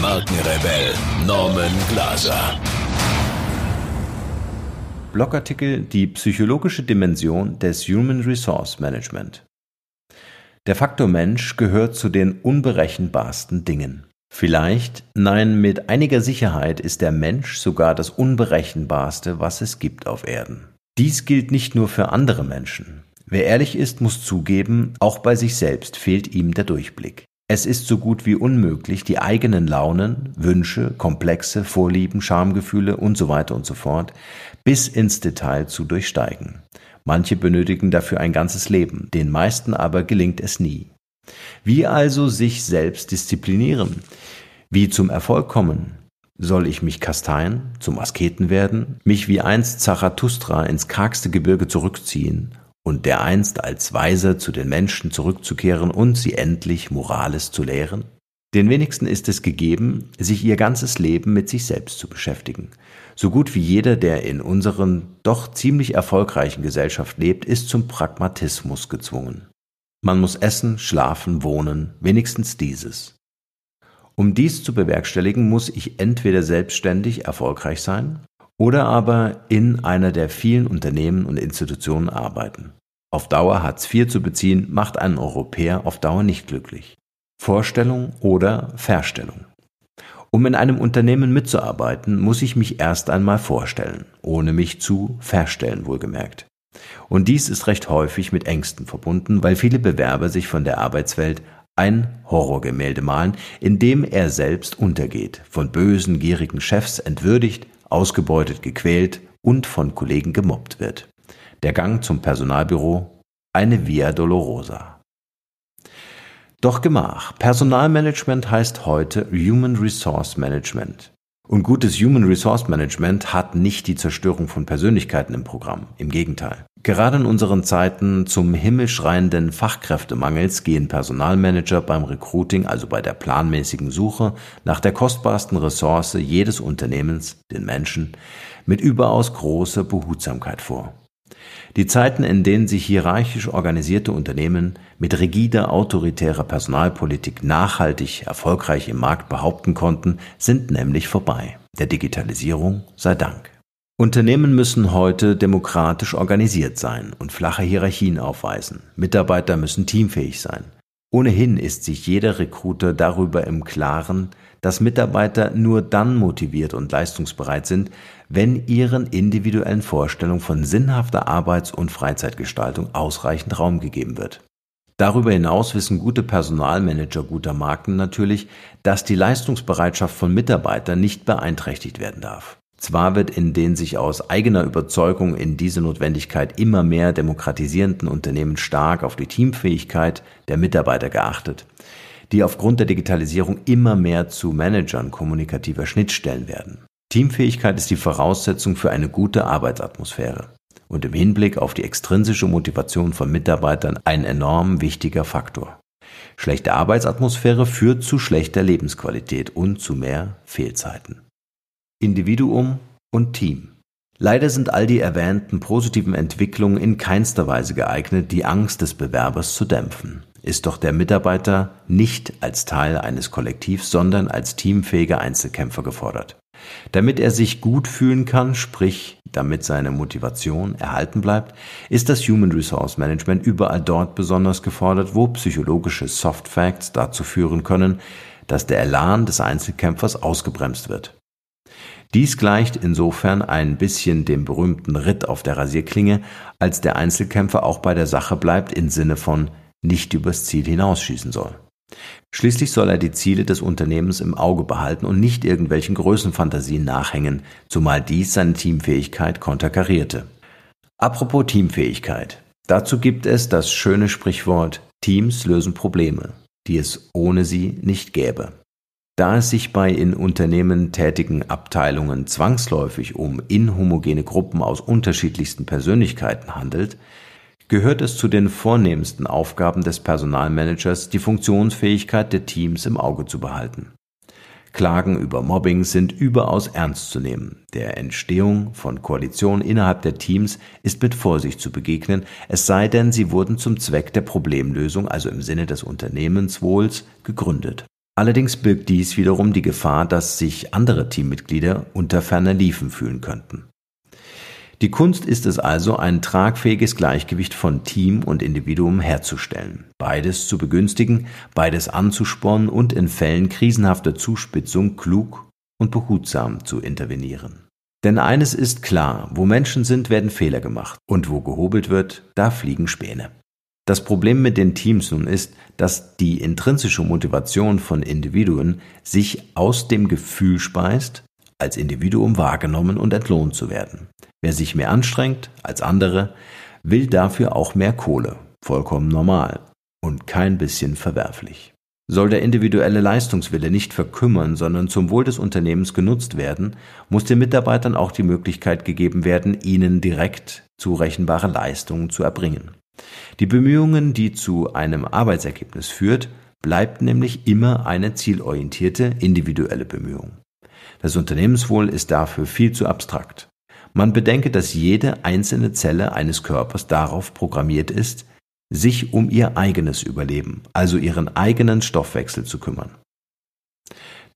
Markenrebell Norman Glaser. Blogartikel Die psychologische Dimension des Human Resource Management. Der Faktor Mensch gehört zu den unberechenbarsten Dingen. Vielleicht, nein, mit einiger Sicherheit ist der Mensch sogar das unberechenbarste, was es gibt auf Erden. Dies gilt nicht nur für andere Menschen. Wer ehrlich ist, muss zugeben, auch bei sich selbst fehlt ihm der Durchblick. Es ist so gut wie unmöglich, die eigenen Launen, Wünsche, Komplexe, Vorlieben, Schamgefühle und so und so bis ins Detail zu durchsteigen. Manche benötigen dafür ein ganzes Leben, den meisten aber gelingt es nie. Wie also sich selbst disziplinieren? Wie zum Erfolg kommen? Soll ich mich kasteien, zum Asketen werden, mich wie einst Zarathustra ins kargste Gebirge zurückziehen und dereinst als Weiser zu den Menschen zurückzukehren und sie endlich Morales zu lehren? Den wenigsten ist es gegeben, sich ihr ganzes Leben mit sich selbst zu beschäftigen. So gut wie jeder, der in unseren doch ziemlich erfolgreichen Gesellschaft lebt, ist zum Pragmatismus gezwungen. Man muss essen, schlafen, wohnen, wenigstens dieses. Um dies zu bewerkstelligen, muss ich entweder selbstständig erfolgreich sein oder aber in einer der vielen Unternehmen und Institutionen arbeiten. Auf Dauer Hartz IV zu beziehen, macht einen Europäer auf Dauer nicht glücklich. Vorstellung oder Verstellung. Um in einem Unternehmen mitzuarbeiten, muss ich mich erst einmal vorstellen, ohne mich zu verstellen wohlgemerkt. Und dies ist recht häufig mit Ängsten verbunden, weil viele Bewerber sich von der Arbeitswelt ein Horrorgemälde malen, in dem er selbst untergeht, von bösen, gierigen Chefs entwürdigt, ausgebeutet, gequält und von Kollegen gemobbt wird. Der Gang zum Personalbüro eine Via Dolorosa. Doch Gemach. Personalmanagement heißt heute Human Resource Management. Und gutes Human Resource Management hat nicht die Zerstörung von Persönlichkeiten im Programm. Im Gegenteil. Gerade in unseren Zeiten zum himmelschreienden Fachkräftemangels gehen Personalmanager beim Recruiting, also bei der planmäßigen Suche nach der kostbarsten Ressource jedes Unternehmens, den Menschen, mit überaus großer Behutsamkeit vor. Die Zeiten, in denen sich hierarchisch organisierte Unternehmen mit rigider autoritärer Personalpolitik nachhaltig erfolgreich im Markt behaupten konnten, sind nämlich vorbei. Der Digitalisierung sei Dank. Unternehmen müssen heute demokratisch organisiert sein und flache Hierarchien aufweisen. Mitarbeiter müssen teamfähig sein. Ohnehin ist sich jeder Recruiter darüber im Klaren, dass Mitarbeiter nur dann motiviert und leistungsbereit sind, wenn ihren individuellen Vorstellungen von sinnhafter Arbeits- und Freizeitgestaltung ausreichend Raum gegeben wird. Darüber hinaus wissen gute Personalmanager guter Marken natürlich, dass die Leistungsbereitschaft von Mitarbeitern nicht beeinträchtigt werden darf. Zwar wird in den sich aus eigener Überzeugung in diese Notwendigkeit immer mehr demokratisierenden Unternehmen stark auf die Teamfähigkeit der Mitarbeiter geachtet, die aufgrund der Digitalisierung immer mehr zu Managern kommunikativer Schnittstellen werden. Teamfähigkeit ist die Voraussetzung für eine gute Arbeitsatmosphäre und im Hinblick auf die extrinsische Motivation von Mitarbeitern ein enorm wichtiger Faktor. Schlechte Arbeitsatmosphäre führt zu schlechter Lebensqualität und zu mehr Fehlzeiten. Individuum und Team. Leider sind all die erwähnten positiven Entwicklungen in keinster Weise geeignet, die Angst des Bewerbers zu dämpfen. Ist doch der Mitarbeiter nicht als Teil eines Kollektivs, sondern als teamfähiger Einzelkämpfer gefordert. Damit er sich gut fühlen kann, sprich damit seine Motivation erhalten bleibt, ist das Human Resource Management überall dort besonders gefordert, wo psychologische Soft Facts dazu führen können, dass der Elan des Einzelkämpfers ausgebremst wird. Dies gleicht insofern ein bisschen dem berühmten Ritt auf der Rasierklinge, als der Einzelkämpfer auch bei der Sache bleibt im Sinne von nicht übers Ziel hinausschießen soll. Schließlich soll er die Ziele des Unternehmens im Auge behalten und nicht irgendwelchen Größenfantasien nachhängen, zumal dies seine Teamfähigkeit konterkarierte. Apropos Teamfähigkeit. Dazu gibt es das schöne Sprichwort Teams lösen Probleme, die es ohne sie nicht gäbe. Da es sich bei in Unternehmen tätigen Abteilungen zwangsläufig um inhomogene Gruppen aus unterschiedlichsten Persönlichkeiten handelt, gehört es zu den vornehmsten Aufgaben des Personalmanagers, die Funktionsfähigkeit der Teams im Auge zu behalten. Klagen über Mobbing sind überaus ernst zu nehmen. Der Entstehung von Koalitionen innerhalb der Teams ist mit Vorsicht zu begegnen, es sei denn, sie wurden zum Zweck der Problemlösung, also im Sinne des Unternehmenswohls, gegründet. Allerdings birgt dies wiederum die Gefahr, dass sich andere Teammitglieder unter ferner Liefen fühlen könnten. Die Kunst ist es also, ein tragfähiges Gleichgewicht von Team und Individuum herzustellen, beides zu begünstigen, beides anzuspornen und in Fällen krisenhafter Zuspitzung klug und behutsam zu intervenieren. Denn eines ist klar, wo Menschen sind, werden Fehler gemacht, und wo gehobelt wird, da fliegen Späne. Das Problem mit den Teams nun ist, dass die intrinsische Motivation von Individuen sich aus dem Gefühl speist, als Individuum wahrgenommen und entlohnt zu werden. Wer sich mehr anstrengt als andere, will dafür auch mehr Kohle. Vollkommen normal und kein bisschen verwerflich. Soll der individuelle Leistungswille nicht verkümmern, sondern zum Wohl des Unternehmens genutzt werden, muss den Mitarbeitern auch die Möglichkeit gegeben werden, ihnen direkt zurechenbare Leistungen zu erbringen. Die Bemühungen, die zu einem Arbeitsergebnis führt, bleibt nämlich immer eine zielorientierte individuelle Bemühung. Das Unternehmenswohl ist dafür viel zu abstrakt. Man bedenke, dass jede einzelne Zelle eines Körpers darauf programmiert ist, sich um ihr eigenes Überleben, also ihren eigenen Stoffwechsel zu kümmern.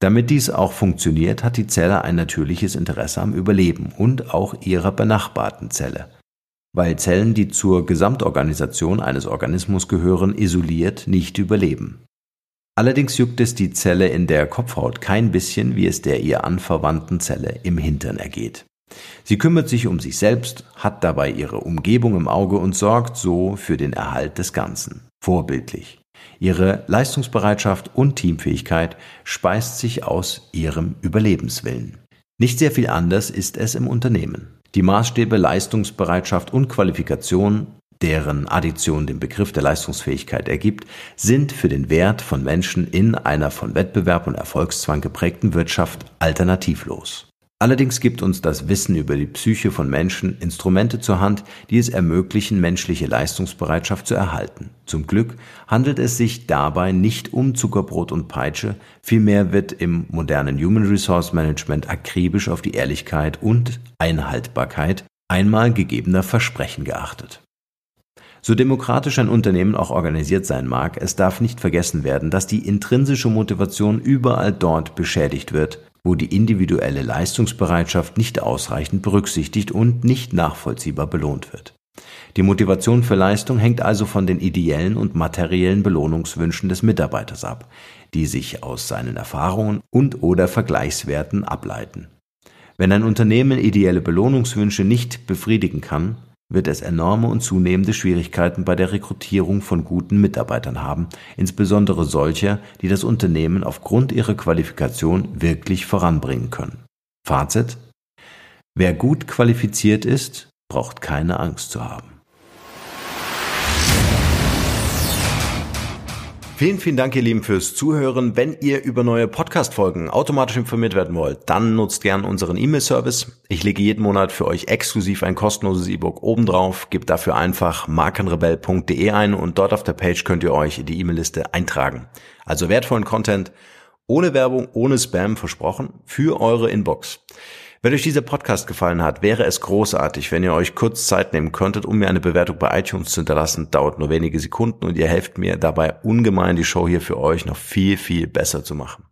Damit dies auch funktioniert, hat die Zelle ein natürliches Interesse am Überleben und auch ihrer benachbarten Zelle, weil Zellen, die zur Gesamtorganisation eines Organismus gehören, isoliert nicht überleben. Allerdings juckt es die Zelle in der Kopfhaut kein bisschen, wie es der ihr anverwandten Zelle im Hintern ergeht. Sie kümmert sich um sich selbst, hat dabei ihre Umgebung im Auge und sorgt so für den Erhalt des Ganzen. Vorbildlich. Ihre Leistungsbereitschaft und Teamfähigkeit speist sich aus ihrem Überlebenswillen. Nicht sehr viel anders ist es im Unternehmen. Die Maßstäbe Leistungsbereitschaft und Qualifikation deren Addition den Begriff der Leistungsfähigkeit ergibt, sind für den Wert von Menschen in einer von Wettbewerb und Erfolgszwang geprägten Wirtschaft alternativlos. Allerdings gibt uns das Wissen über die Psyche von Menschen Instrumente zur Hand, die es ermöglichen, menschliche Leistungsbereitschaft zu erhalten. Zum Glück handelt es sich dabei nicht um Zuckerbrot und Peitsche, vielmehr wird im modernen Human Resource Management akribisch auf die Ehrlichkeit und Einhaltbarkeit einmal gegebener Versprechen geachtet. So demokratisch ein Unternehmen auch organisiert sein mag, es darf nicht vergessen werden, dass die intrinsische Motivation überall dort beschädigt wird, wo die individuelle Leistungsbereitschaft nicht ausreichend berücksichtigt und nicht nachvollziehbar belohnt wird. Die Motivation für Leistung hängt also von den ideellen und materiellen Belohnungswünschen des Mitarbeiters ab, die sich aus seinen Erfahrungen und oder Vergleichswerten ableiten. Wenn ein Unternehmen ideelle Belohnungswünsche nicht befriedigen kann, wird es enorme und zunehmende Schwierigkeiten bei der Rekrutierung von guten Mitarbeitern haben, insbesondere solcher, die das Unternehmen aufgrund ihrer Qualifikation wirklich voranbringen können. Fazit Wer gut qualifiziert ist, braucht keine Angst zu haben. Vielen, vielen Dank, ihr Lieben, fürs Zuhören. Wenn ihr über neue Podcast-Folgen automatisch informiert werden wollt, dann nutzt gern unseren E-Mail-Service. Ich lege jeden Monat für euch exklusiv ein kostenloses E-Book obendrauf. Gebt dafür einfach markenrebell.de ein und dort auf der Page könnt ihr euch in die E-Mail-Liste eintragen. Also wertvollen Content ohne Werbung, ohne Spam versprochen für eure Inbox. Wenn euch dieser Podcast gefallen hat, wäre es großartig, wenn ihr euch kurz Zeit nehmen könntet, um mir eine Bewertung bei iTunes zu hinterlassen. Dauert nur wenige Sekunden und ihr helft mir dabei ungemein, die Show hier für euch noch viel, viel besser zu machen.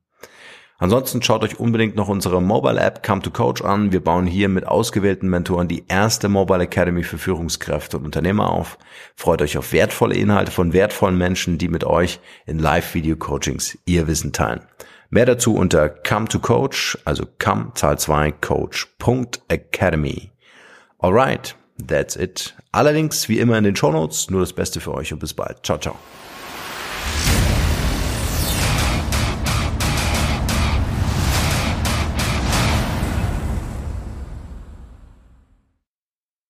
Ansonsten schaut euch unbedingt noch unsere Mobile App Come to Coach an. Wir bauen hier mit ausgewählten Mentoren die erste Mobile Academy für Führungskräfte und Unternehmer auf. Freut euch auf wertvolle Inhalte von wertvollen Menschen, die mit euch in Live-Video-Coachings ihr Wissen teilen. Mehr dazu unter come to coach, also come Zahl 2 coach.academy. Alright, that's it. Allerdings wie immer in den Show Notes. Nur das Beste für euch und bis bald. Ciao, ciao.